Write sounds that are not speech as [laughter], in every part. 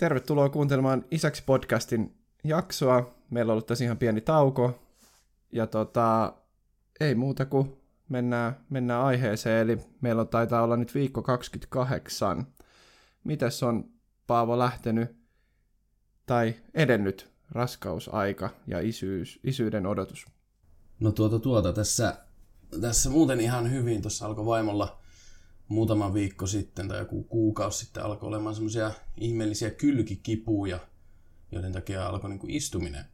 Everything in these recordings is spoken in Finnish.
Tervetuloa kuuntelemaan Isäksi podcastin jaksoa. Meillä on ollut tässä ihan pieni tauko. Ja tota, ei muuta kuin mennään, mennään aiheeseen. Eli meillä on, taitaa olla nyt viikko 28. Mites on Paavo lähtenyt tai edennyt raskausaika ja isyys, isyyden odotus? No tuota tuota, tässä, tässä muuten ihan hyvin. Tuossa alkoi vaimolla muutama viikko sitten tai joku kuukausi sitten alkoi olemaan semmoisia ihmeellisiä kylkikipuja, joiden takia alkoi niin kuin istuminen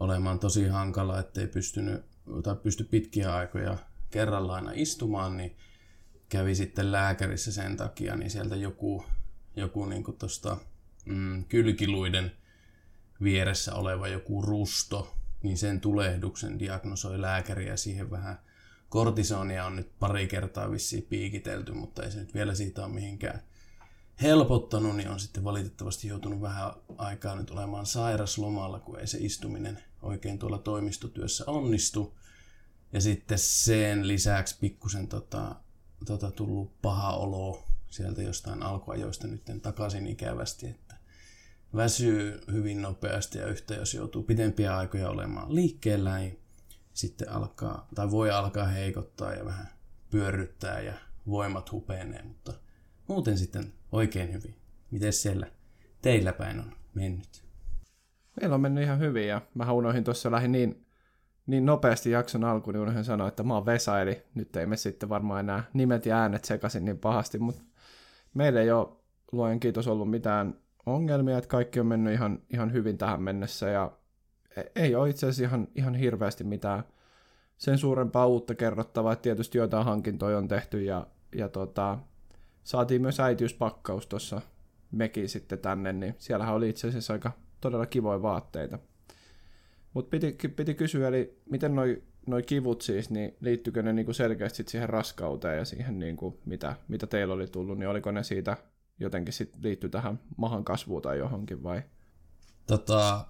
olemaan tosi hankala, ettei pystynyt tai pysty pitkiä aikoja kerralla aina istumaan, niin kävi sitten lääkärissä sen takia, niin sieltä joku, joku niin tosta, mm, kylkiluiden vieressä oleva joku rusto, niin sen tulehduksen diagnosoi lääkäri ja siihen vähän kortisonia on nyt pari kertaa vissiin piikitelty, mutta ei se nyt vielä siitä ole mihinkään helpottanut, niin on sitten valitettavasti joutunut vähän aikaa nyt olemaan sairaslomalla, kun ei se istuminen oikein tuolla toimistotyössä onnistu. Ja sitten sen lisäksi pikkusen tota, tota tullut paha olo sieltä jostain alkuajoista nyt takaisin ikävästi, että väsyy hyvin nopeasti ja yhtä jos joutuu pidempiä aikoja olemaan liikkeellä, niin sitten alkaa, tai voi alkaa heikottaa ja vähän pyörryttää ja voimat hupenee, mutta muuten sitten oikein hyvin. Miten siellä teillä päin on mennyt? Meillä on mennyt ihan hyvin ja mä unohdin tuossa lähin niin, niin nopeasti jakson alkuun, niin unohdin sanoa, että mä oon Vesa, eli nyt ei me sitten varmaan enää nimet ja äänet sekaisin niin pahasti, mutta meillä ei ole luojen kiitos ollut mitään ongelmia, että kaikki on mennyt ihan, ihan hyvin tähän mennessä ja E- ei ole itse asiassa ihan, ihan hirveästi mitään sen suurempaa uutta kerrottavaa, että tietysti joitain hankintoja on tehty ja, ja tota, saatiin myös äitiyspakkaus tuossa mekin sitten tänne, niin siellähän oli itse asiassa aika todella kivoja vaatteita. Mutta piti, piti kysyä, eli miten noi, noi kivut siis, niin liittyykö ne niinku selkeästi siihen raskauteen ja siihen, niinku, mitä, mitä teillä oli tullut, niin oliko ne siitä jotenkin sit liitty tähän mahan kasvuun tai johonkin vai? Tota,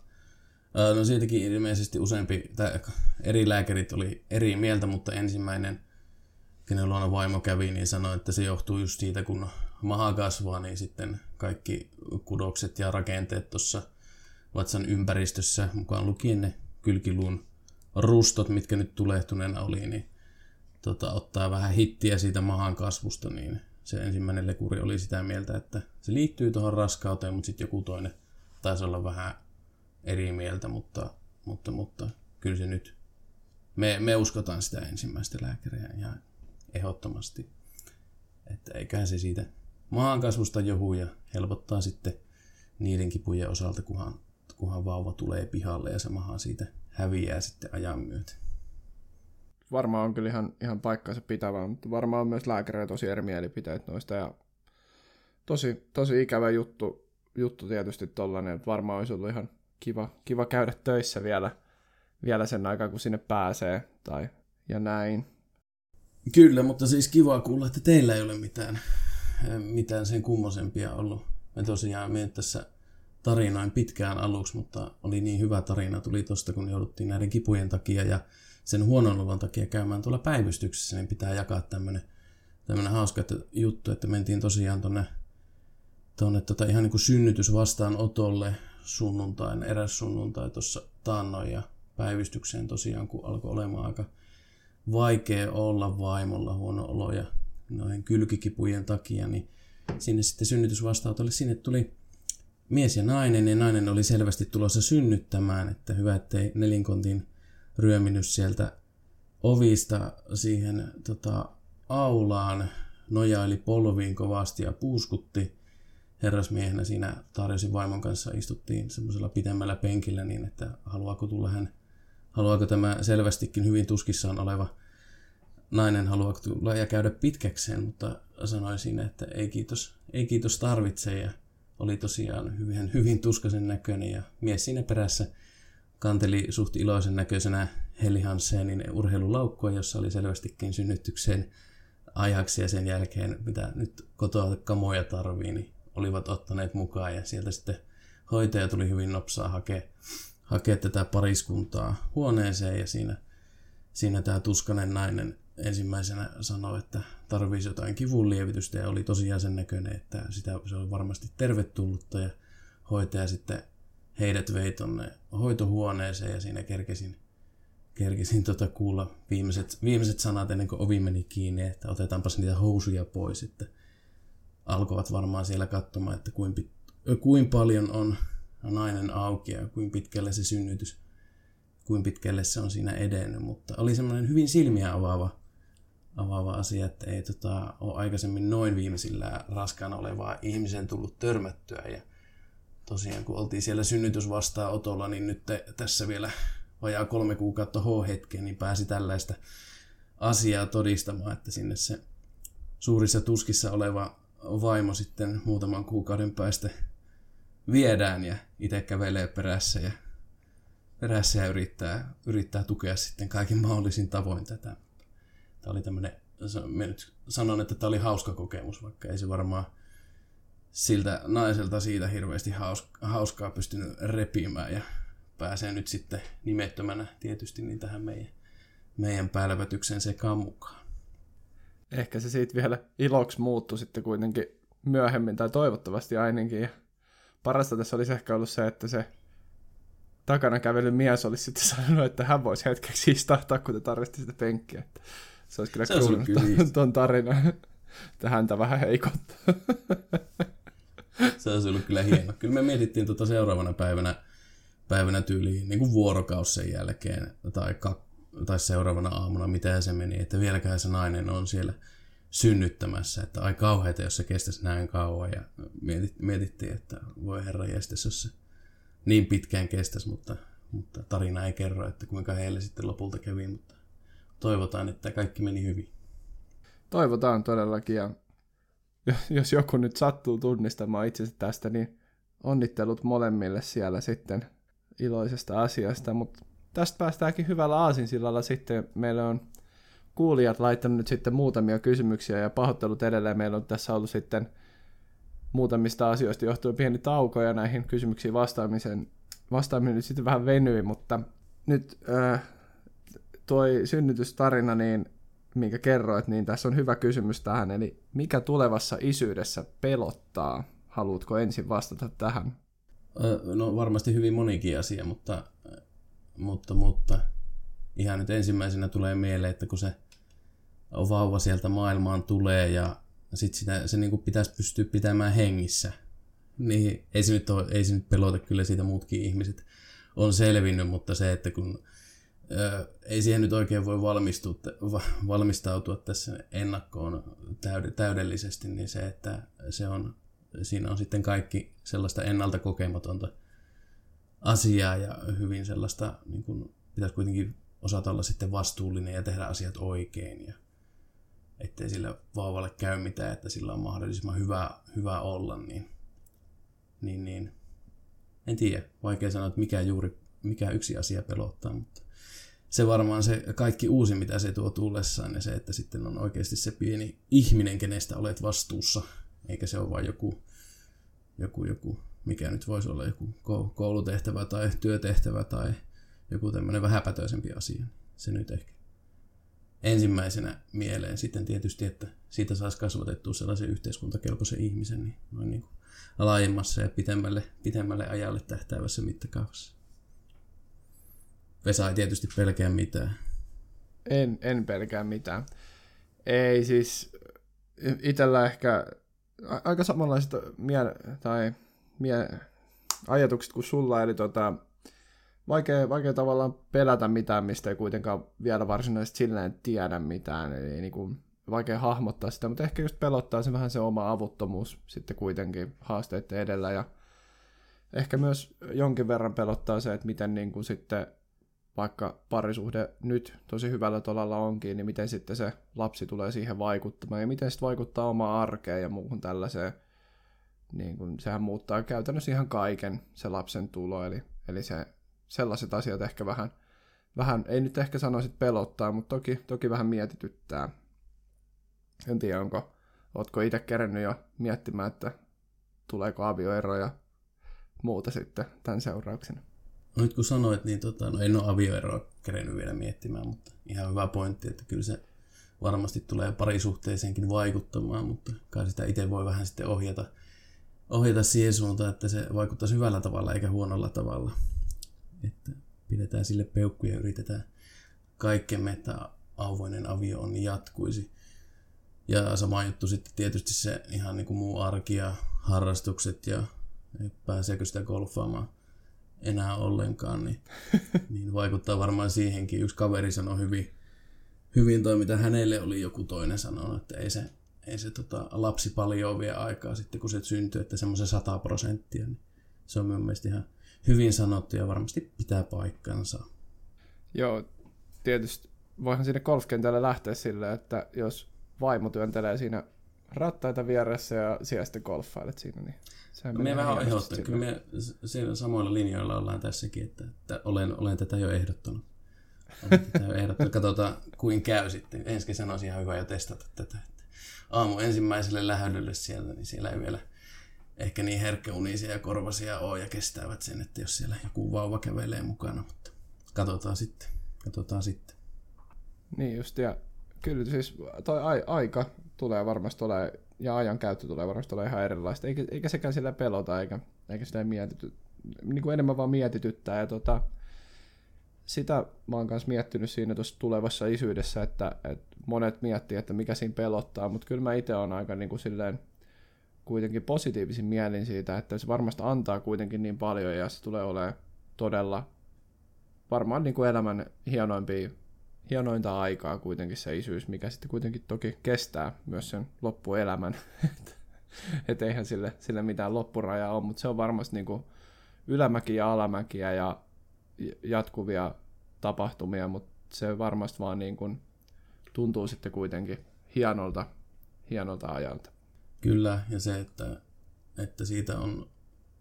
No siitäkin ilmeisesti useampi, tai eri lääkärit oli eri mieltä, mutta ensimmäinen, kenen luona vaimo kävi, niin sanoi, että se johtuu just siitä, kun maha kasvaa, niin sitten kaikki kudokset ja rakenteet tuossa vatsan ympäristössä, mukaan lukien ne kylkiluun rustot, mitkä nyt tulehtuneena oli, niin tota, ottaa vähän hittiä siitä mahan kasvusta, niin se ensimmäinen lekuri oli sitä mieltä, että se liittyy tuohon raskauteen, mutta sitten joku toinen taisi olla vähän eri mieltä, mutta, mutta, mutta kyllä se nyt, me, me uskotaan sitä ensimmäistä lääkäriä ihan ehdottomasti. Että eiköhän se siitä maankasvusta johu ja helpottaa sitten niiden kipujen osalta, kunhan, kunhan vauva tulee pihalle ja se maha siitä häviää sitten ajan myötä. Varmaan on kyllä ihan, ihan paikkansa pitävä, mutta varmaan on myös lääkäreillä tosi eri mielipiteet noista ja tosi, tosi ikävä juttu, juttu tietysti tollanen, että varmaan olisi ollut ihan kiva, kiva käydä töissä vielä, vielä sen aikaa, kun sinne pääsee tai ja näin. Kyllä, mutta siis kiva kuulla, että teillä ei ole mitään, mitään sen kummosempia ollut. Me tosiaan me tässä tarinoin pitkään aluksi, mutta oli niin hyvä tarina tuli tosta, kun jouduttiin näiden kipujen takia ja sen huonon luvan takia käymään tuolla päivystyksessä, niin pitää jakaa tämmöinen tämmönen hauska juttu, että mentiin tosiaan tonne, tonne tota ihan niin kuin synnytysvastaanotolle sunnuntain, eräs sunnuntai tuossa taannoin ja päivystykseen tosiaan, kun alkoi olemaan aika vaikea olla vaimolla huono olo ja noin kylkikipujen takia, niin sinne sitten synnytysvastaanotolle sinne tuli mies ja nainen, ja nainen oli selvästi tulossa synnyttämään, että hyvä, ettei nelinkontin ryöminyt sieltä ovista siihen tota, aulaan, nojaili polviin kovasti ja puuskutti. Herrasmiehenä siinä tarjosin vaimon kanssa, istuttiin semmoisella pitemmällä penkillä niin, että haluaako tulla hän, haluaako tämä selvästikin hyvin tuskissaan oleva nainen haluaako tulla ja käydä pitkäkseen, mutta sanoin siinä, että ei kiitos, ei kiitos tarvitse ja oli tosiaan hyvin, hyvin tuskaisen näköinen ja mies siinä perässä kanteli suht iloisen näköisenä Heli Hansenin urheilulaukkua, jossa oli selvästikin synnytykseen ajaksi ja sen jälkeen, mitä nyt kotoa kamoja tarvii, niin olivat ottaneet mukaan ja sieltä sitten hoitaja tuli hyvin nopsaa hakea, hakea tätä pariskuntaa huoneeseen ja siinä, siinä tämä tuskanen nainen ensimmäisenä sanoi, että tarvisi jotain kivunlievitystä ja oli tosiaan sen näköinen, että sitä, se oli varmasti tervetullutta ja hoitaja sitten heidät vei tonne hoitohuoneeseen ja siinä kerkesin, kerkesin tota kuulla viimeiset, viimeiset sanat ennen kuin ovi meni kiinni, että otetaanpas niitä housuja pois. Että alkoivat varmaan siellä katsomaan, että kuin, pit, kuin paljon on nainen auki ja kuin pitkälle se synnytys, kuin pitkälle se on siinä edennyt. Mutta oli semmoinen hyvin silmiä avaava, avaava asia, että ei tota, ole aikaisemmin noin viimeisillä raskaana olevaa ihmisen tullut törmättyä. Ja tosiaan kun oltiin siellä synnytysvastaanotolla, niin nyt te, tässä vielä vajaa kolme kuukautta H-hetkeen, niin pääsi tällaista asiaa todistamaan, että sinne se suurissa tuskissa oleva vaimo sitten muutaman kuukauden päästä viedään ja itse kävelee perässä ja, perässä ja yrittää, yrittää tukea sitten kaikin mahdollisin tavoin tätä. Tämä oli tämmöinen, sanon, että tämä oli hauska kokemus, vaikka ei se varmaan siltä naiselta siitä hirveästi hauskaa pystynyt repimään ja pääsee nyt sitten nimettömänä tietysti niin tähän meidän, meidän pälvätyksen sekaan mukaan. Ehkä se siitä vielä iloksi muuttui sitten kuitenkin myöhemmin, tai toivottavasti ainakin. Ja parasta tässä olisi ehkä ollut se, että se takana kävely mies olisi sitten [laughs] sanonut, että hän voisi hetkeksi istahtaa, kun te tarvitsette sitä penkkiä. Että se olisi kyllä kuulunut tuon tarinan, että häntä vähän heikottaa. [laughs] [laughs] se olisi ollut kyllä hieno. Kyllä me mietittiin tuota seuraavana päivänä, päivänä tyyliin niin kuin vuorokaus sen jälkeen tai, kak, tai seuraavana aamuna, mitä se meni, että vieläkään se nainen on siellä synnyttämässä, että ai kauheita, jos se kestäisi näin kauan ja mietittiin, että voi herra jästes, jos se niin pitkään kestäisi, mutta, mutta tarina ei kerro, että kuinka heille sitten lopulta kävi, mutta toivotaan, että kaikki meni hyvin. Toivotaan todellakin ja jos joku nyt sattuu tunnistamaan itsensä tästä, niin onnittelut molemmille siellä sitten iloisesta asiasta, mutta tästä päästäänkin hyvällä aasinsillalla sitten. Meillä on kuulijat laittanut nyt sitten muutamia kysymyksiä ja pahoittelut edelleen. Meillä on tässä ollut sitten muutamista asioista johtuen pieni tauko ja näihin kysymyksiin vastaamisen, vastaaminen nyt sitten vähän venyi, mutta nyt äh, toi synnytystarina, niin minkä kerroit, niin tässä on hyvä kysymys tähän, eli mikä tulevassa isyydessä pelottaa? Haluatko ensin vastata tähän? No varmasti hyvin monikin asia, mutta, mutta, mutta ihan nyt ensimmäisenä tulee mieleen, että kun se vauva sieltä maailmaan tulee ja sitten sitä, se niin kuin pitäisi pystyä pitämään hengissä, niin ei se, nyt ole, ei se nyt pelota, kyllä siitä muutkin ihmiset on selvinnyt, mutta se, että kun ei siihen nyt oikein voi valmistautua tässä ennakkoon täydellisesti, niin se, että se on, siinä on sitten kaikki sellaista ennalta kokematonta asiaa ja hyvin sellaista, niin kuin, pitäisi kuitenkin osata olla sitten vastuullinen ja tehdä asiat oikein ja ettei sillä vauvalle käy mitään, että sillä on mahdollisimman hyvä, hyvä olla, niin, niin, niin. En tiedä, vaikea sanoa, että mikä juuri, mikä yksi asia pelottaa, mutta se varmaan se kaikki uusi, mitä se tuo tullessaan, ja se, että sitten on oikeasti se pieni ihminen, kenestä olet vastuussa, eikä se ole vain joku, joku, joku mikä nyt voisi olla joku koulutehtävä tai työtehtävä tai joku tämmöinen vähäpätöisempi asia. Se nyt ehkä ensimmäisenä mieleen. Sitten tietysti, että siitä saisi kasvatettua sellaisen yhteiskuntakelpoisen ihmisen niin noin niin kuin laajemmassa ja pitemmälle, pitemmälle ajalle tähtäävässä mittakaavassa. Vesa ei tietysti pelkää mitään. En, en pelkää mitään. Ei siis, itsellä ehkä aika samanlaiset mie- tai mie- ajatukset kuin sulla, eli tota, vaikea, vaikea tavallaan pelätä mitään, mistä ei kuitenkaan vielä varsinaisesti silleen tiedä mitään, eli niin kuin, vaikea hahmottaa sitä, mutta ehkä just pelottaa se vähän se oma avuttomuus sitten kuitenkin haasteiden edellä, ja ehkä myös jonkin verran pelottaa se, että miten niin kuin sitten vaikka parisuhde nyt tosi hyvällä tolalla onkin, niin miten sitten se lapsi tulee siihen vaikuttamaan ja miten sitten vaikuttaa omaan arkeen ja muuhun tällaiseen. Niin kun, sehän muuttaa käytännössä ihan kaiken se lapsen tulo, eli, eli se, sellaiset asiat ehkä vähän, vähän, ei nyt ehkä sanoisi pelottaa, mutta toki, toki vähän mietityttää. En tiedä, onko, ootko itse kerennyt jo miettimään, että tuleeko avioero ja muuta sitten tämän seurauksena. Nyt kun sanoit, niin tota, no en ole avioeroa kerennyt vielä miettimään, mutta ihan hyvä pointti, että kyllä se varmasti tulee parisuhteeseenkin vaikuttamaan, mutta kai sitä itse voi vähän sitten ohjata, ohjata siihen suuntaan, että se vaikuttaisi hyvällä tavalla eikä huonolla tavalla. Että pidetään sille peukkuja ja yritetään kaikkemme, että auvoinen avio on jatkuisi. Ja sama juttu sitten tietysti se ihan niin kuin muu arki ja harrastukset ja pääseekö sitä golfaamaan enää ollenkaan, niin, [laughs] niin vaikuttaa varmaan siihenkin. Yksi kaveri sanoi hyvin, hyvin toi, mitä hänelle oli joku toinen sanonut, että ei se, ei se tota, lapsi paljon vie aikaa sitten, kun se syntyy, että semmoisen 100 prosenttia. Niin se on mun mielestä ihan hyvin sanottu ja varmasti pitää paikkansa. Joo, tietysti voihan sinne golfkentälle lähteä silleen, että jos vaimo työntelee siinä rattaita vieressä ja siellä sitten golfailet siinä, niin sehän me vähän ehdottanut. Kyllä me siinä samoilla linjoilla ollaan tässäkin, että, että olen, olen tätä jo ehdottanut. Olen tätä jo ehdottanut. Katsotaan, kuin käy sitten. Ensi kesänä olisi ihan hyvä jo testata tätä. Että aamu ensimmäiselle lähdölle sieltä, niin siellä ei vielä ehkä niin herkkäunisia ja korvasia ole ja kestävät sen, että jos siellä joku vauva kävelee mukana, mutta katsotaan sitten. Katsotaan sitten. Niin just, ja kyllä siis toi ai- aika tulee varmasti ole, ja ajan käyttö tulee varmasti ole ihan erilaista, eikä, eikä sekään sillä pelota, eikä, eikä sitä mietity, niin kuin enemmän vaan mietityttää, ja tota, sitä mä oon kanssa miettinyt siinä tuossa tulevassa isyydessä, että, että monet miettii, että mikä siinä pelottaa, mutta kyllä mä itse on aika niin kuin silleen, kuitenkin positiivisin mielin siitä, että se varmasti antaa kuitenkin niin paljon ja se tulee olemaan todella varmaan niin kuin elämän hienoimpia, hienointa aikaa kuitenkin se isyys, mikä sitten kuitenkin toki kestää myös sen loppuelämän. [laughs] että eihän sille, sille mitään loppurajaa ole, mutta se on varmasti niin kuin ylämäkiä ja alamäkiä ja jatkuvia tapahtumia, mutta se varmasti vaan niin kuin tuntuu sitten kuitenkin hienolta, hienolta ajalta. Kyllä, ja se, että, että siitä on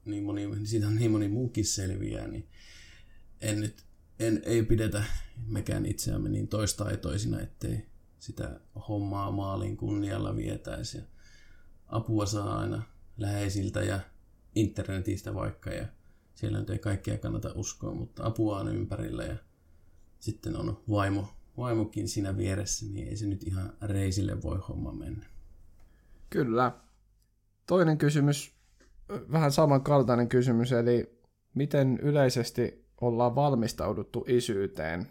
niin moni, siitä on niin moni muukin selviää, niin en nyt, en, ei pidetä mekään itseämme niin toistaitoisina, ettei sitä hommaa maalin kunnialla vietäisi. Ja apua saa aina läheisiltä ja internetistä vaikka, ja siellä nyt ei kaikkea kannata uskoa, mutta apua on ympärillä ja sitten on vaimo, vaimokin siinä vieressä, niin ei se nyt ihan reisille voi homma mennä. Kyllä. Toinen kysymys, vähän samankaltainen kysymys, eli miten yleisesti ollaan valmistauduttu isyyteen?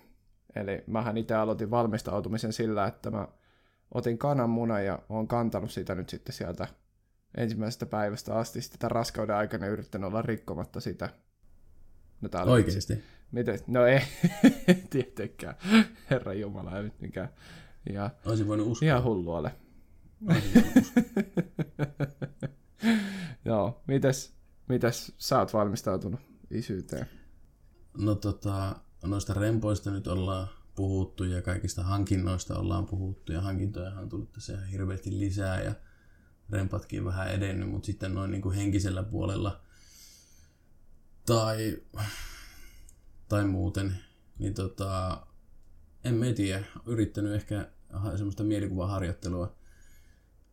Eli mähän itse aloitin valmistautumisen sillä, että mä otin kananmunan ja olen kantanut sitä nyt sitten sieltä ensimmäisestä päivästä asti sitä raskauden aikana yrittänyt olla rikkomatta sitä. No, Oikeasti? Miten? No ei, [laughs] tietenkään. Herra Jumala, ei nyt mikään. Ja, Olisin voinut uskoa. Ihan hullu ole. [laughs] Joo, mites, mites sä oot valmistautunut isyyteen? No tota, noista rempoista nyt ollaan puhuttu ja kaikista hankinnoista ollaan puhuttu ja hankintoja on tullut tässä ihan hirveästi lisää ja rempatkin vähän edennyt, mutta sitten noin niin kuin henkisellä puolella tai, tai muuten, niin tota, en tiedä, yrittänyt ehkä semmoista mielikuvaharjoittelua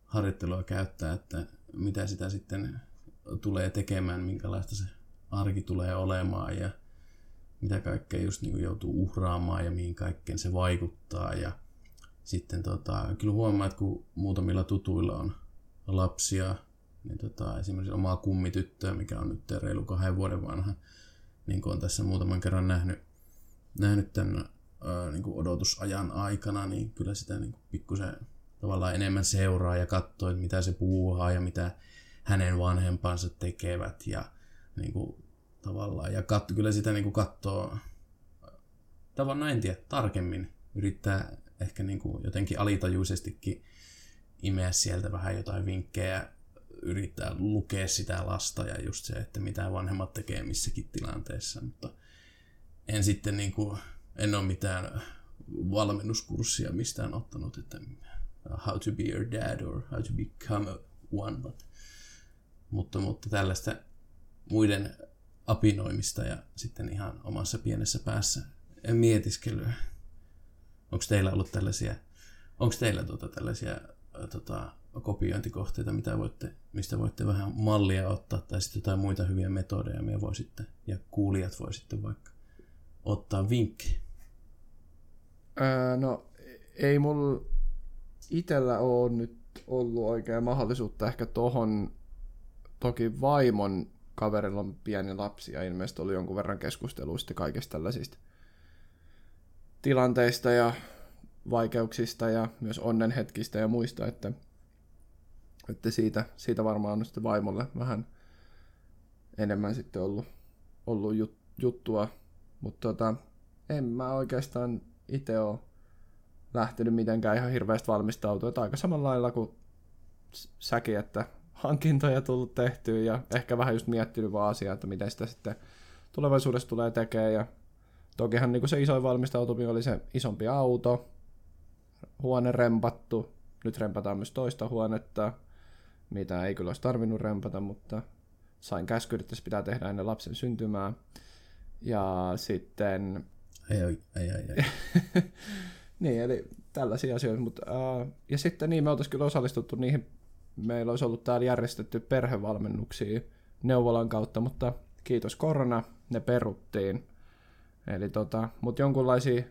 harjoittelua käyttää, että mitä sitä sitten tulee tekemään, minkälaista se arki tulee olemaan ja mitä kaikkea just niin kuin joutuu uhraamaan ja mihin kaikkeen se vaikuttaa. Ja sitten tota, kyllä huomaa, että kun muutamilla tutuilla on lapsia, niin tota, esimerkiksi omaa kummityttöä, mikä on nyt reilu kahden vuoden vanha, niin kuin on tässä muutaman kerran nähnyt, nähnyt tämän ää, niin kuin odotusajan aikana, niin kyllä sitä niin pikkusen tavallaan enemmän seuraa ja katsoo, että mitä se puuhaa ja mitä hänen vanhempansa tekevät ja niin kuin, tavallaan, ja kat, kyllä sitä niin kuin katsoo tavallaan en tiedä, tarkemmin yrittää ehkä niin kuin jotenkin alitajuisestikin imeä sieltä vähän jotain vinkkejä, yrittää lukea sitä lasta ja just se, että mitä vanhemmat tekee missäkin tilanteessa, mutta en sitten niin kuin, en ole mitään valmennuskurssia mistään ottanut, että how to be your dad or how to become a one, but, mutta, mutta tällaista muiden apinoimista ja sitten ihan omassa pienessä päässä mietiskelyä. Onko teillä ollut tällaisia, onko teillä tuota, tällaisia tota, kopiointikohteita, mitä voitte, mistä voitte vähän mallia ottaa, tai sitten jotain muita hyviä metodeja, me voi sitten, ja kuulijat voi sitten vaikka ottaa vinkkejä? Öö, no, ei mulla itellä ole nyt ollut oikein mahdollisuutta ehkä tohon, toki vaimon kaverilla on pieni lapsi ja ilmeisesti oli jonkun verran keskustelua sitten kaikista tällaisista tilanteista ja vaikeuksista ja myös onnenhetkistä ja muista, että, että siitä, siitä varmaan on sitten vaimolle vähän enemmän sitten ollut, ollut jut, juttua, mutta tota, en mä oikeastaan itse ole lähtenyt mitenkään ihan hirveästi valmistautua, että aika samalla lailla kuin säkin, että hankintoja tullut tehtyä ja ehkä vähän just miettinyt vaan asiaa, että miten sitä sitten tulevaisuudessa tulee tekemään ja tokihan niin se isoin valmistautuminen oli se isompi auto, huone rempattu, nyt rempataan myös toista huonetta, mitä ei kyllä olisi tarvinnut rempata, mutta sain käsky, että se pitää tehdä ennen lapsen syntymää. Ja sitten... Ei, ei, ei, ei. niin, eli tällaisia asioita. Mutta, uh, ja sitten niin, me oltaisiin kyllä osallistuttu niihin, meillä olisi ollut täällä järjestetty perhevalmennuksia neuvolan kautta, mutta kiitos korona, ne peruttiin. Eli tota, mutta jonkunlaisia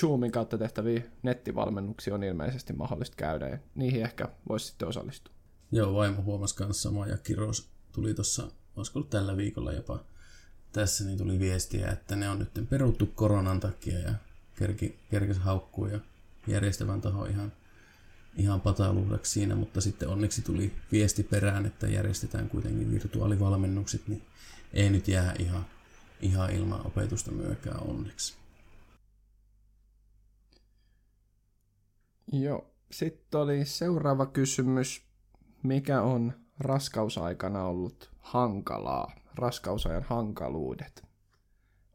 Zoomin kautta tehtäviä nettivalmennuksia on ilmeisesti mahdollista käydä, ja niihin ehkä voisi sitten osallistua. Joo, vaimo huomasi kanssa samaa, ja Kiros tuli tuossa, olisiko ollut tällä viikolla jopa tässä, niin tuli viestiä, että ne on nyt peruttu koronan takia, ja kerki, kerkesi haukkuu ja järjestävän taho ihan, ihan pataluudeksi siinä, mutta sitten onneksi tuli viesti perään, että järjestetään kuitenkin virtuaalivalmennukset, niin ei nyt jää ihan, ihan ilman opetusta myöskään onneksi. Joo. Sitten oli seuraava kysymys. Mikä on raskausaikana ollut hankalaa? Raskausajan hankaluudet.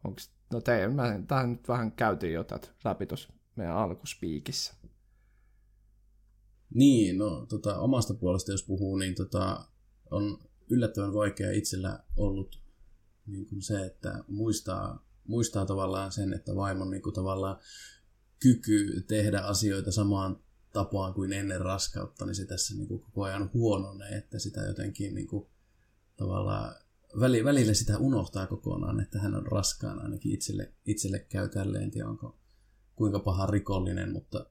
Onks, no teidän, mä, tähän nyt vähän käytiin jo tätä läpi tuossa meidän alkuspiikissä. Niin, no tota, omasta puolesta jos puhuu, niin tota, on yllättävän vaikea itsellä ollut niin kuin se, että muistaa, muistaa tavallaan sen, että vaimon niin kuin tavallaan kyky tehdä asioita samaan tapaan kuin ennen raskautta, niin se tässä niin kuin koko ajan huononee, että sitä jotenkin niin kuin, tavallaan välillä sitä unohtaa kokonaan, että hän on raskaana, ainakin itselle, itselle käy tälleen, en tiedä onko kuinka paha rikollinen, mutta,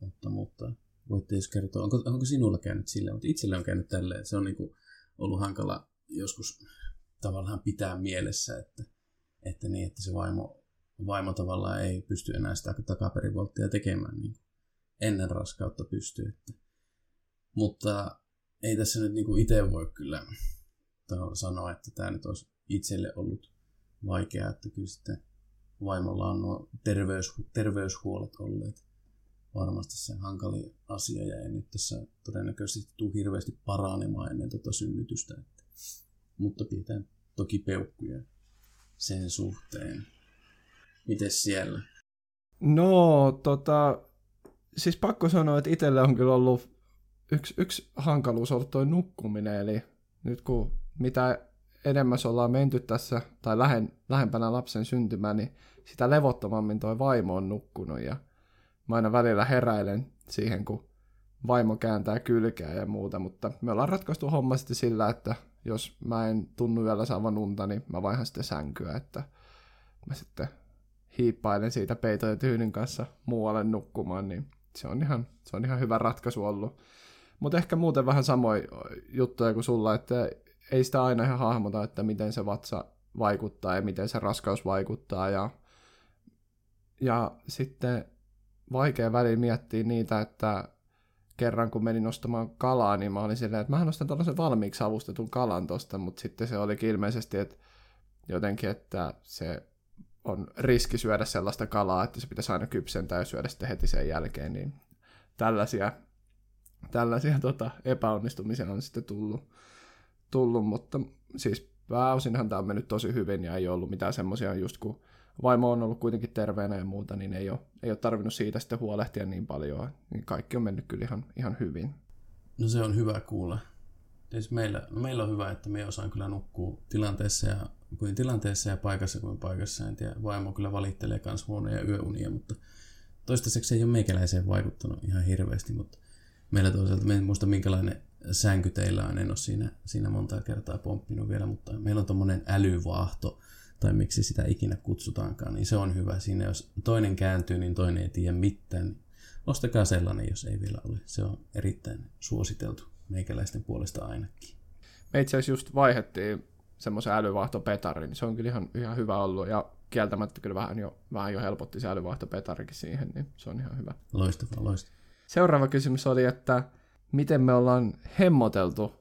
mutta, mutta voitte jos kertoa, onko, onko sinulla käynyt silleen, mutta itselle on käynyt tälleen, se on niin kuin ollut hankala joskus tavallaan pitää mielessä, että, että niin, että se vaimo vaimo tavallaan ei pysty enää sitä takaperivolttia tekemään niin ennen raskautta pystyy. Että. Mutta ei tässä nyt niin itse voi kyllä sanoa, että tämä nyt olisi itselle ollut vaikeaa, että kyllä sitten vaimolla on nuo terveys, terveyshuolet olleet varmasti se hankali asia ja ei nyt tässä todennäköisesti tule hirveästi paranemaan ennen tuota synnytystä. Että, mutta pidetään toki peukkuja sen suhteen. Mites siellä? No, tota, siis pakko sanoa, että itselle on kyllä ollut yksi, yksi hankaluus ollut tuo nukkuminen, eli nyt kun mitä enemmän ollaan menty tässä, tai lähen, lähempänä lapsen syntymää, niin sitä levottomammin tuo vaimo on nukkunut, ja mä aina välillä heräilen siihen, kun vaimo kääntää kylkeä ja muuta, mutta me ollaan ratkaistu homma sitten sillä, että jos mä en tunnu yöllä saavan unta, niin mä vaihan sitten sänkyä, että mä sitten hiippailen siitä peito ja tyynyn kanssa muualle nukkumaan, niin se on ihan, se on ihan hyvä ratkaisu ollut. Mutta ehkä muuten vähän samoin juttuja kuin sulla, että ei sitä aina ihan hahmota, että miten se vatsa vaikuttaa ja miten se raskaus vaikuttaa. Ja, ja sitten vaikea väli miettiä niitä, että kerran kun menin ostamaan kalaa, niin mä olin silleen, että mä ostan tällaisen valmiiksi avustetun kalan tosta, mutta sitten se olikin ilmeisesti, että jotenkin, että se on riski syödä sellaista kalaa, että se pitäisi aina kypsentää ja syödä sitten heti sen jälkeen, niin tällaisia, tällaisia tota, epäonnistumisia on sitten tullut, tullut, mutta siis pääosinhan tämä on mennyt tosi hyvin ja ei ollut mitään semmoisia just kun vaimo on ollut kuitenkin terveenä ja muuta, niin ei ole, ei ole tarvinnut siitä sitten huolehtia niin paljon, niin kaikki on mennyt kyllä ihan, ihan hyvin. No se on hyvä kuulla. Siis meillä, no meillä on hyvä, että me osaan kyllä nukkua tilanteessa ja kuin tilanteessa ja paikassa kuin paikassa. En tiedä, vaimo kyllä valittelee myös huonoja yöunia, mutta toistaiseksi ei ole meikäläiseen vaikuttanut ihan hirveästi, mutta meillä toisaalta, en muista minkälainen sänky teillä on, en ole siinä, siinä monta kertaa pomppinut vielä, mutta meillä on tuommoinen älyvaahto, tai miksi sitä ikinä kutsutaankaan, niin se on hyvä. Siinä jos toinen kääntyy, niin toinen ei tiedä mitään. Niin ostakaa sellainen, jos ei vielä ole. Se on erittäin suositeltu meikäläisten puolesta ainakin. Me itse asiassa just vaihettiin semmoisen älyvaahtopetarin, niin se on kyllä ihan, ihan hyvä ollut, ja kieltämättä kyllä vähän jo, vähän jo helpotti se älyvaahtopetarikin siihen, niin se on ihan hyvä. Loistavaa, loistavaa. Seuraava kysymys oli, että miten me ollaan hemmoteltu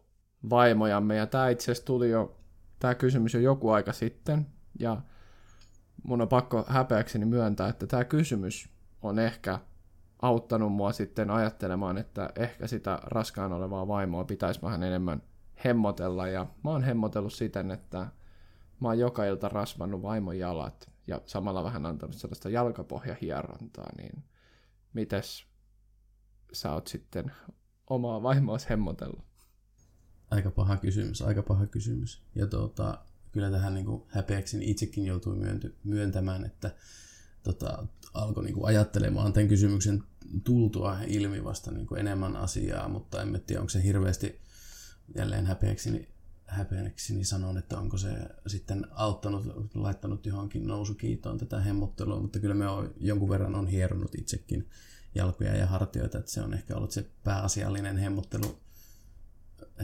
vaimojamme, ja tämä itse asiassa tuli jo, tämä kysymys jo joku aika sitten, ja mun on pakko häpeäkseni myöntää, että tämä kysymys on ehkä auttanut mua sitten ajattelemaan, että ehkä sitä raskaan olevaa vaimoa pitäisi vähän enemmän hemmotella. Ja mä oon hemmotellut siten, että mä oon joka ilta rasvannut vaimon jalat ja samalla vähän antanut sellaista jalkapohjahierontaa, niin mites sä oot sitten omaa vaimoas hemmotellut? Aika paha kysymys, aika paha kysymys. Ja tuota, kyllä tähän niin kuin häpeäksi niin itsekin joutui myönty, myöntämään, että tota, alkoi niin kuin ajattelemaan tämän kysymyksen tultua ilmi vasta niin kuin enemmän asiaa, mutta en tiedä, onko se hirveästi jälleen häpeäksi, niin häpeäksi, niin sanon, että onko se sitten auttanut, laittanut johonkin nousukiitoon tätä hemmottelua, mutta kyllä me on, jonkun verran on hieronut itsekin jalkoja ja hartioita, että se on ehkä ollut se pääasiallinen hemmottelu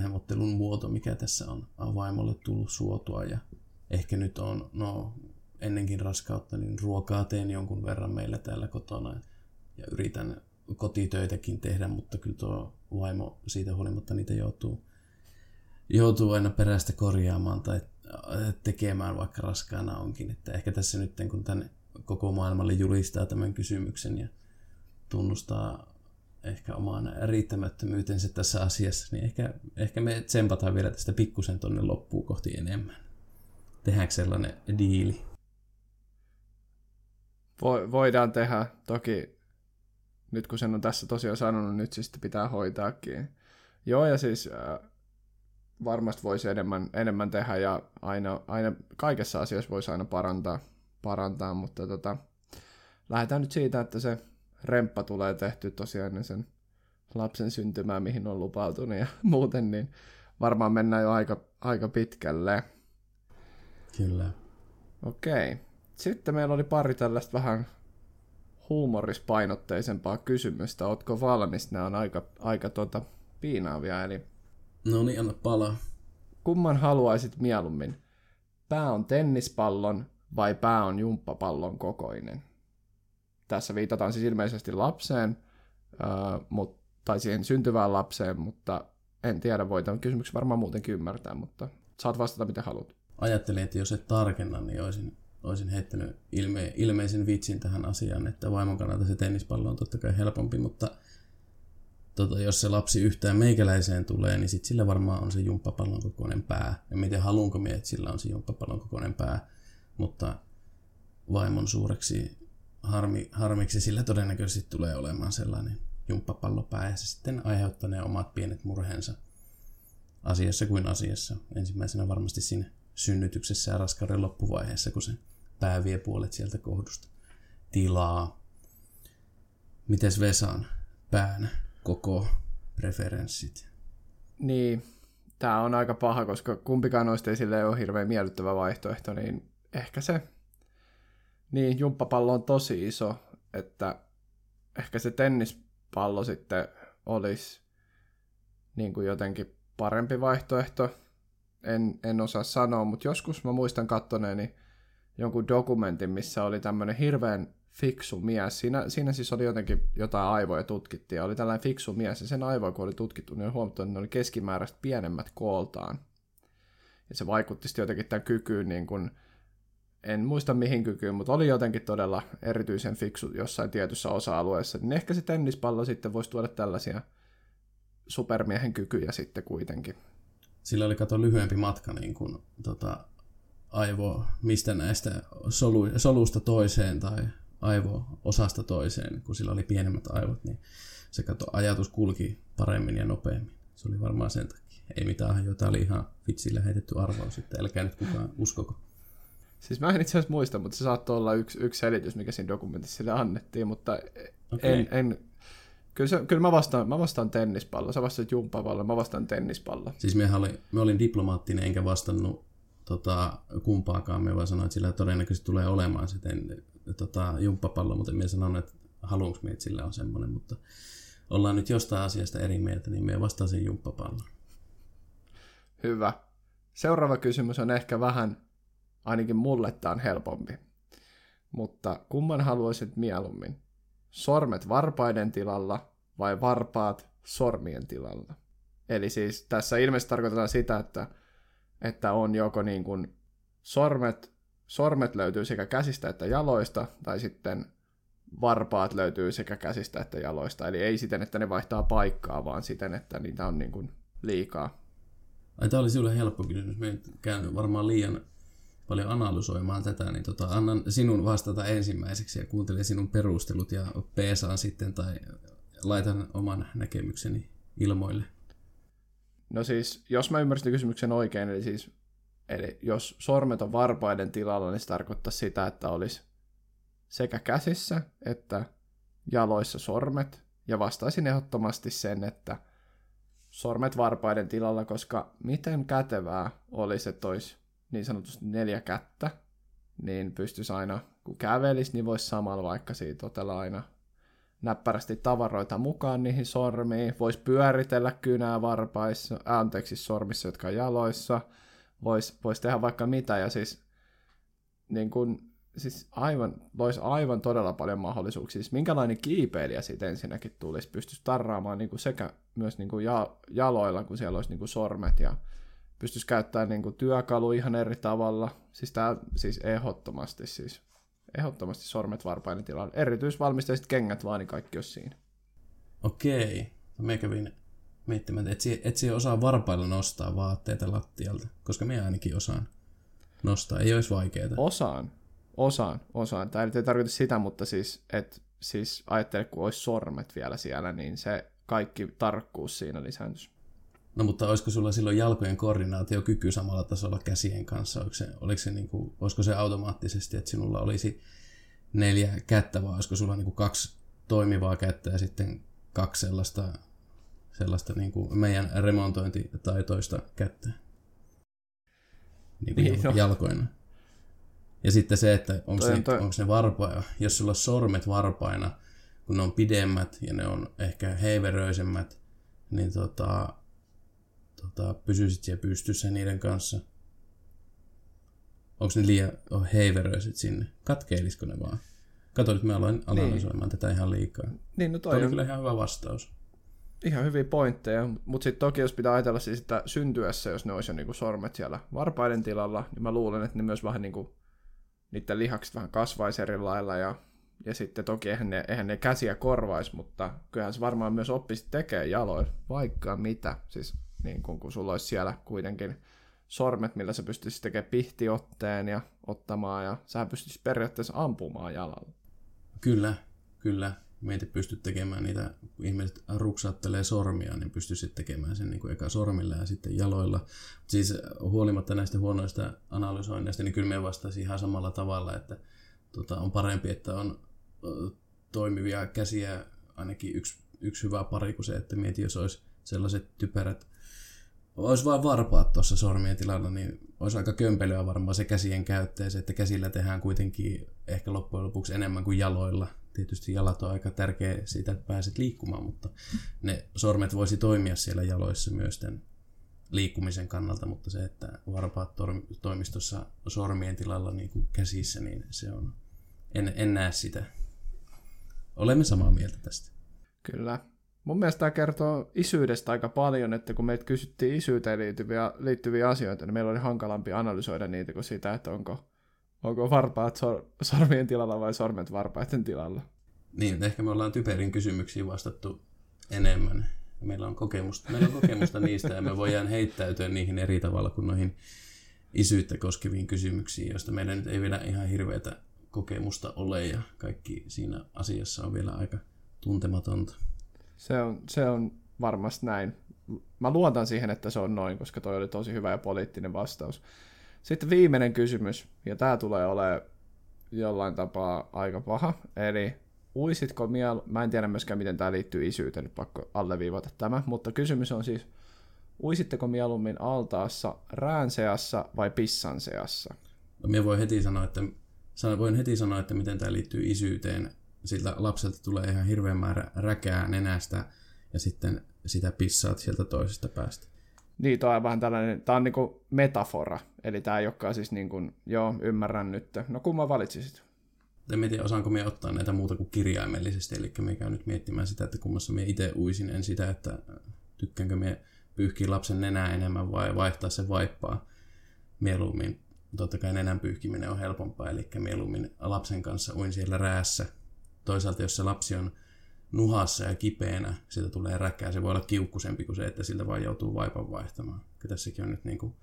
hemmottelun muoto, mikä tässä on vaimolle tullut suotua. Ja ehkä nyt on, no ennenkin raskautta, niin ruokaa teen jonkun verran meillä täällä kotona ja yritän kotitöitäkin tehdä, mutta kyllä tuo vaimo siitä huolimatta niitä joutuu, joutuu aina perästä korjaamaan tai tekemään, vaikka raskaana onkin. Että ehkä tässä nyt, kun tänne koko maailmalle julistaa tämän kysymyksen ja tunnustaa ehkä omaan riittämättömyytensä tässä asiassa, niin ehkä, ehkä me tsempataan vielä tästä pikkusen tonne loppuun kohti enemmän. Tehdäänkö sellainen diili? Vo, voidaan tehdä. Toki nyt kun sen on tässä tosiaan sanonut, nyt siis pitää hoitaakin. Joo, ja siis äh, varmasti voisi enemmän, enemmän tehdä ja aina, aina kaikessa asiassa voisi aina parantaa, parantaa mutta tota, lähdetään nyt siitä, että se remppa tulee tehty tosiaan ennen sen lapsen syntymää, mihin on lupautunut ja [laughs] muuten, niin varmaan mennään jo aika, aika pitkälle. Kyllä. Okei. Sitten meillä oli pari tällaista vähän huumorispainotteisempaa kysymystä. Ootko valmis? Nämä on aika, aika tuota, piinaavia. Eli no niin, anna palaa. Kumman haluaisit mieluummin? Pää on tennispallon vai pää on jumppapallon kokoinen? Tässä viitataan siis ilmeisesti lapseen, äh, mut, tai siihen syntyvään lapseen, mutta en tiedä, voi tämän kysymyksen varmaan muutenkin ymmärtää, mutta saat vastata miten haluat. Ajattelin, että jos et tarkenna, niin olisin, olisin heittänyt ilme, ilmeisen vitsin tähän asiaan, että vaimon kannalta se tennispallo on totta kai helpompi, mutta tota, jos se lapsi yhtään meikäläiseen tulee, niin sit sillä varmaan on se jumppapallon kokoinen pää. Ja miten haluanko minä, että sillä on se jumppapallon kokoinen pää, mutta vaimon suureksi harmi, harmiksi sillä todennäköisesti tulee olemaan sellainen jumppapallopää ja se sitten aiheuttaa ne omat pienet murheensa asiassa kuin asiassa. Ensimmäisenä varmasti siinä synnytyksessä ja raskauden loppuvaiheessa, kun se pää vie puolet sieltä kohdusta tilaa. Mites Vesan pään koko preferenssit? Niin, tämä on aika paha, koska kumpikaan noista ei sille ole hirveän miellyttävä vaihtoehto, niin ehkä se niin, jumppapallo on tosi iso, että ehkä se tennispallo sitten olisi niin kuin jotenkin parempi vaihtoehto. En, en osaa sanoa, mutta joskus mä muistan kattoneeni jonkun dokumentin, missä oli tämmöinen hirveän fiksu mies. Siinä, siinä siis oli jotenkin jotain aivoja tutkittiin, ja oli tällainen fiksu mies, ja sen aivoja kun oli tutkittu, niin huomattu, että ne oli keskimääräistä pienemmät kooltaan. Ja se vaikutti sitten jotenkin tämän kykyyn niin kuin en muista mihin kykyyn, mutta oli jotenkin todella erityisen fiksu jossain tietyssä osa-alueessa, niin ehkä se tennispallo sitten voisi tuoda tällaisia supermiehen kykyjä sitten kuitenkin. Sillä oli kato lyhyempi matka niin kuin, tota, aivo, mistä näistä solu, solusta toiseen tai aivo-osasta toiseen, kun sillä oli pienemmät aivot, niin se kato, ajatus kulki paremmin ja nopeammin. Se oli varmaan sen takia. Ei mitään, jota oli ihan vitsillä heitetty arvaus, että älkää nyt kukaan uskoko. Siis mä en itse asiassa muista, mutta se saattoi olla yksi, yksi selitys, mikä siinä dokumentissa sille annettiin, mutta okay. en, en, Kyllä, se, kyllä mä, vastaan, mä vastaan tennispallo. Sä vastaat jumppapallo, mä vastaan tennispallo. Siis me oli, me olin diplomaattinen enkä vastannut tota, kumpaakaan. Me vaan sanoin, että sillä todennäköisesti tulee olemaan sitten tota, jumppapallo, mutta me sanoin, että haluanko me, että sillä on semmoinen, mutta ollaan nyt jostain asiasta eri mieltä, niin me vastasin jumppapallon. Hyvä. Seuraava kysymys on ehkä vähän, ainakin mulle tämä on helpompi. Mutta kumman haluaisit mieluummin? Sormet varpaiden tilalla vai varpaat sormien tilalla? Eli siis tässä ilmeisesti tarkoitetaan sitä, että, että on joko niin kuin sormet, sormet löytyy sekä käsistä että jaloista, tai sitten varpaat löytyy sekä käsistä että jaloista. Eli ei siten, että ne vaihtaa paikkaa, vaan siten, että niitä on niin kuin liikaa. Ai, tämä oli sinulle helppo kysymys. Me käynyt varmaan liian paljon analysoimaan tätä, niin tota, annan sinun vastata ensimmäiseksi ja kuuntelen sinun perustelut ja peesaan sitten tai laitan oman näkemykseni ilmoille. No siis, jos mä ymmärsin kysymyksen oikein, eli siis eli jos sormet on varpaiden tilalla, niin se tarkoittaa sitä, että olisi sekä käsissä että jaloissa sormet, ja vastaisin ehdottomasti sen, että sormet varpaiden tilalla, koska miten kätevää olisi, että olisi niin sanotusti neljä kättä, niin pystyisi aina, kun kävelisi, niin voisi samalla vaikka siitä otella aina näppärästi tavaroita mukaan niihin sormiin, voisi pyöritellä kynää varpaissa, äh, anteeksi sormissa, jotka on jaloissa, voisi vois tehdä vaikka mitä, ja siis, niin kun, siis aivan, loisi aivan todella paljon mahdollisuuksia. Siis minkälainen kiipeilijä siitä ensinnäkin tulisi, pystyisi tarraamaan niin sekä myös niin ja, jaloilla, kun siellä olisi niin sormet, ja pystyisi käyttämään niin kuin työkalu ihan eri tavalla. Siis, tämä, siis ehdottomasti, siis ehdottomasti sormet varpainen tilanne. Erityisvalmisteiset kengät vaan, niin kaikki olisi siinä. Okei. Me kävin miettimään, että et se osaa varpailla nostaa vaatteita lattialta, koska me ainakin osaan nostaa. Ei olisi vaikeaa. Osaan. Osaan. Osaan. Tämä ei tarkoita sitä, mutta siis, et, siis ajattele, kun olisi sormet vielä siellä, niin se kaikki tarkkuus siinä lisääntyisi. No mutta olisiko sulla silloin jalkojen koordinaatiokyky samalla tasolla käsien kanssa? Oliko se, oliko se niin kuin, olisiko se automaattisesti, että sinulla olisi neljä kättä, vai olisiko sulla niin kuin kaksi toimivaa kättä ja sitten kaksi sellaista, sellaista niin kuin meidän remontointitaitoista kättä? Niin kuin niin, no. jalkoina. Ja sitten se, että onko ne, toi... onko ne varpaina, jos sulla on sormet varpaina, kun ne on pidemmät ja ne on ehkä heiveröisemmät, niin tota, tota, pysyisit siellä pystyssä niiden kanssa? Onko ne liian oh, heiveröiset sinne? Katkeilisiko ne vaan? Kato, nyt mä aloin analysoimaan niin. tätä ihan liikaa. Niin, no toi, toi on kyllä ihan hyvä vastaus. Ihan hyviä pointteja, mutta sitten toki jos pitää ajatella siis, että syntyessä, jos ne olisi jo niinku sormet siellä varpaiden tilalla, niin mä luulen, että ne myös vähän niinku, niiden lihakset vähän kasvaisi eri lailla ja, ja sitten toki eihän ne, eihän ne käsiä korvaisi, mutta kyllähän se varmaan myös oppisi tekemään jaloin vaikka mitä. Siis niin kun, kun sulla olisi siellä kuitenkin sormet, millä sä pystyisit tekemään pihtiotteen ja ottamaan, ja sä pystyisit periaatteessa ampumaan jalalla. Kyllä, kyllä. Meitä pystyt tekemään niitä, kun ihmiset ruksaattelee sormia, niin pystyisit tekemään sen niin kuin eka sormilla ja sitten jaloilla. Siis huolimatta näistä huonoista analysoinneista, niin kyllä me vastaisin ihan samalla tavalla, että tota, on parempi, että on toimivia käsiä ainakin yksi, yksi hyvä pari kuin se, että mieti, jos olisi sellaiset typerät olisi vain varpaat tuossa sormien tilalla, niin olisi aika kömpelyä varmaan se käsien käyttäjä, se, että käsillä tehdään kuitenkin ehkä loppujen lopuksi enemmän kuin jaloilla. Tietysti jalat on aika tärkeä siitä, että pääset liikkumaan, mutta ne sormet voisi toimia siellä jaloissa myös tämän liikkumisen kannalta, mutta se, että varpaat toimistossa sormien tilalla niin kuin käsissä, niin se on, en, en näe sitä. Olemme samaa mieltä tästä. Kyllä. Mun mielestä tämä kertoo isyydestä aika paljon, että kun meitä kysyttiin isyyteen liittyviä, liittyviä asioita, niin meillä oli hankalampi analysoida niitä kuin sitä, että onko, onko varpaat sor, sormien tilalla vai sormet varpaiden tilalla. Niin, ehkä me ollaan typerin kysymyksiin vastattu enemmän. Meillä on kokemusta, meillä on kokemusta niistä ja me voidaan heittäytyä niihin eri tavalla kuin noihin isyyttä koskeviin kysymyksiin, joista meillä nyt ei vielä ihan hirveätä kokemusta ole ja kaikki siinä asiassa on vielä aika tuntematonta. Se on, se on varmasti näin. Mä luotan siihen, että se on noin, koska toi oli tosi hyvä ja poliittinen vastaus. Sitten viimeinen kysymys, ja tämä tulee olemaan jollain tapaa aika paha. Eli uisitko miel... Mä en tiedä myöskään, miten tämä liittyy isyyteen, nyt pakko alleviivata tämä, mutta kysymys on siis, uisitteko mieluummin altaassa rään seassa vai pissan seassa? No, voin heti sanoa, että, voin heti sanoa, että miten tämä liittyy isyyteen. Siltä lapselta tulee ihan hirveän määrä räkää nenästä ja sitten sitä pissaat sieltä toisesta päästä. Niin, tämä on vähän tällainen, tämä on niin kuin metafora, eli tämä ei olekaan siis niin kuin, joo, ymmärrän nyt. No kumman valitsisit? En tiedä, osaanko me ottaa näitä muuta kuin kirjaimellisesti, eli me käyn nyt miettimään sitä, että kummassa me itse uisin, en sitä, että tykkäänkö me pyyhkiä lapsen nenää enemmän vai vaihtaa se vaippaa mieluummin. Totta kai nenän pyyhkiminen on helpompaa, eli mieluummin lapsen kanssa uin siellä räässä. Toisaalta, jos se lapsi on nuhassa ja kipeänä, siitä tulee räkää. Se voi olla kiukkusempi kuin se, että siltä vaan joutuu vaipan vaihtamaan. Kyllä tässäkin on nyt niin kuin,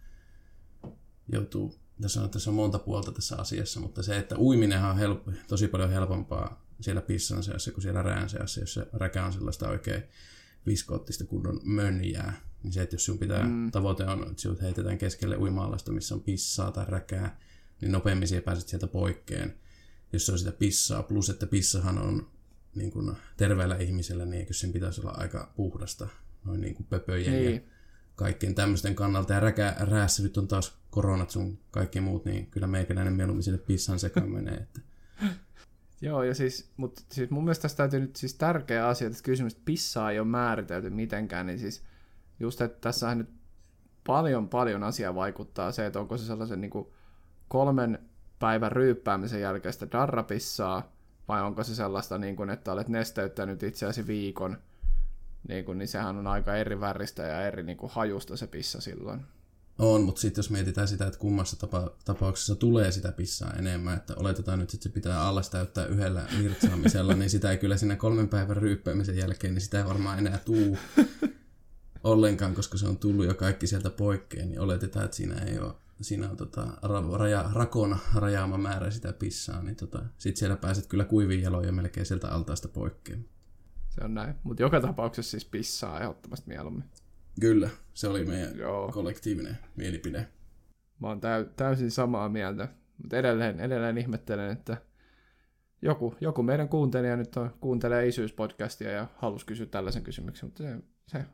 joutuu, tässä on, tässä on monta puolta tässä asiassa, mutta se, että uiminenhan on help, tosi paljon helpompaa siellä pissan seassa kuin siellä rään seassa, jos se räkä on sellaista oikein viskoottista kunnon mönjää. Niin se, että jos sun pitää, mm. tavoite on, että sinut heitetään keskelle uimaalasta, missä on pissaa tai räkää, niin nopeammin siihen pääset sieltä poikkeen. Jos se on sitä pissaa, plus että pissahan on niin kuin terveellä ihmisellä, niin eikö sen pitäisi olla aika puhdasta noin niin kuin pöpöjen niin. ja kaikkien tämmöisten kannalta. Ja räkä, räässä nyt on taas koronat sun kaikki muut, niin kyllä meikäläinen mieluummin sinne pissan sekaan [laughs] menee. Että. Joo, ja siis, mutta siis mun mielestä tässä täytyy nyt siis tärkeä asia, että kysymys, että pissaa ei ole määritelty mitenkään, niin siis just, että tässä nyt paljon, paljon asiaa vaikuttaa se, että onko se sellaisen niin kuin kolmen päivän ryyppäämisen jälkeistä darrapissaa, vai onko se sellaista, niin kuin, että olet nesteyttänyt itseäsi viikon, niin, kuin, niin sehän on aika eri väristä ja eri niin kuin, hajusta se pissa silloin. On, mutta sitten jos mietitään sitä, että kummassa tapa, tapauksessa tulee sitä pissaa enemmän, että oletetaan nyt, että se pitää alles täyttää yhdellä virtsaamisella, niin sitä ei kyllä siinä kolmen päivän ryyppäämisen jälkeen, niin sitä ei varmaan enää tuu [laughs] ollenkaan, koska se on tullut jo kaikki sieltä poikkeen, niin oletetaan, että siinä ei ole siinä on tota, raja, rakona rajaama määrä sitä pissaa, niin tota, sit siellä pääset kyllä kuiviin jaloja melkein sieltä altaasta poikkeen. Se on näin, mutta joka tapauksessa siis pissaa ehdottomasti mieluummin. Kyllä, se oli meidän Joo. kollektiivinen mielipide. Mä oon täy- täysin samaa mieltä, mutta edelleen, edelleen ihmettelen, että joku, joku meidän kuuntelija nyt on, kuuntelee isyyspodcastia ja halusi kysyä tällaisen kysymyksen, mutta se, se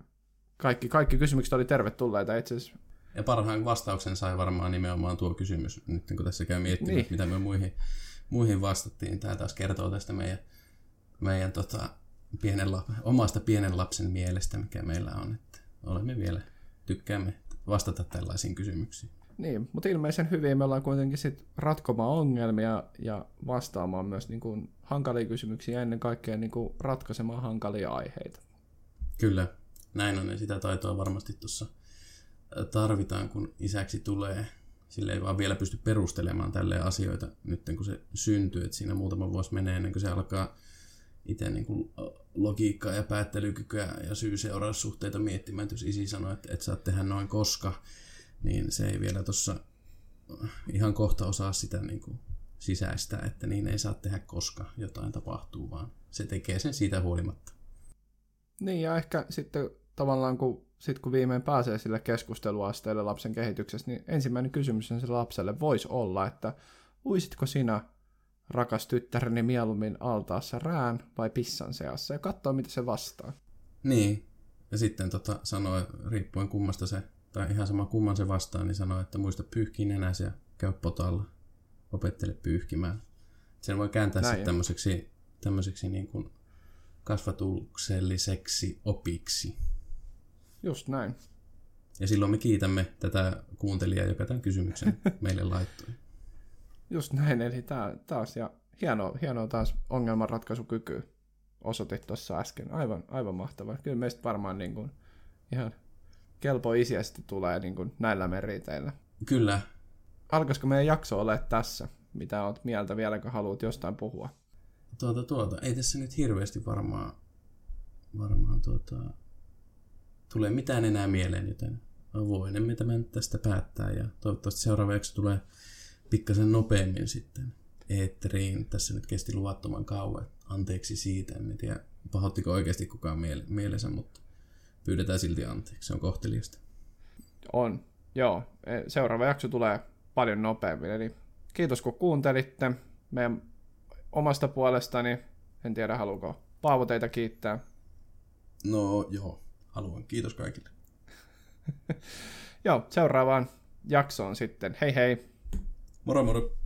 kaikki, kaikki kysymykset oli tervetulleita. Itse asiassa ja parhaan vastauksen sai varmaan nimenomaan tuo kysymys, nyt kun tässä käy miettimään, niin. mitä me muihin, muihin vastattiin. Tämä taas kertoo tästä meidän, meidän tota, pienen, omasta pienen lapsen mielestä, mikä meillä on. Että olemme vielä, tykkäämme vastata tällaisiin kysymyksiin. Niin, mutta ilmeisen hyvin me ollaan kuitenkin sit ratkomaan ongelmia ja vastaamaan myös niin kuin hankalia kysymyksiä ja ennen kaikkea niin kuin ratkaisemaan hankalia aiheita. Kyllä, näin on ja sitä taitoa varmasti tuossa tarvitaan, kun isäksi tulee. Sille ei vaan vielä pysty perustelemaan tälle asioita nyt, kun se syntyy. Että siinä muutama vuosi menee ennen kuin se alkaa itse niin kuin logiikkaa ja päättelykykyä ja syy-seuraussuhteita miettimään. Että jos isi sanoo, että et saa tehdä noin koska, niin se ei vielä tuossa ihan kohta osaa sitä niin kuin sisäistää, että niin ei saa tehdä koska jotain tapahtuu, vaan se tekee sen siitä huolimatta. Niin ja ehkä sitten tavallaan kun, sit kun viimein pääsee sille keskusteluasteelle lapsen kehityksessä, niin ensimmäinen kysymys sille lapselle voisi olla, että uisitko sinä, rakas tyttäreni, mieluummin altaassa rään vai pissan seassa, ja katsoa, mitä se vastaa. Niin, ja sitten tota, sanoi, riippuen kummasta se, tai ihan sama kumman se vastaa, niin sanoi, että muista pyyhkiä nenäsi ja käy potalla, opettele pyyhkimään. Sen voi kääntää sitten tämmöiseksi, tämmöiseksi niin kuin kasvatukselliseksi opiksi. Just näin. Ja silloin me kiitämme tätä kuuntelijaa, joka tämän kysymyksen [laughs] meille laittoi. Just näin, eli tämä taas, ja hienoa, hienoa taas ongelmanratkaisukyky osoitit tuossa äsken. Aivan, aivan mahtavaa. Kyllä meistä varmaan niin kuin, ihan kelpo isiästi tulee niin kuin näillä meriteillä. Kyllä. Alkaisiko meidän jakso ole tässä? Mitä olet mieltä vielä, kun haluat jostain puhua? Tuota, tuota. Ei tässä nyt hirveästi varmaan, varmaan tuota, tule mitään enää mieleen, joten voinemme tämän tästä päättää ja toivottavasti seuraava jakso tulee pikkasen nopeammin sitten eetteriin. Tässä nyt kesti luvattoman kauan. Anteeksi siitä, en tiedä pahoittiko oikeasti kukaan miele- mielensä, mutta pyydetään silti anteeksi. Se on kohteliasta. On, joo. E, seuraava jakso tulee paljon nopeammin. Eli kiitos kun kuuntelitte. Meidän omasta puolestani En tiedä, haluuko Paavo teitä kiittää. No joo, haluan. Kiitos kaikille. [laughs] joo, seuraavaan jaksoon sitten. Hei hei! Moro moro!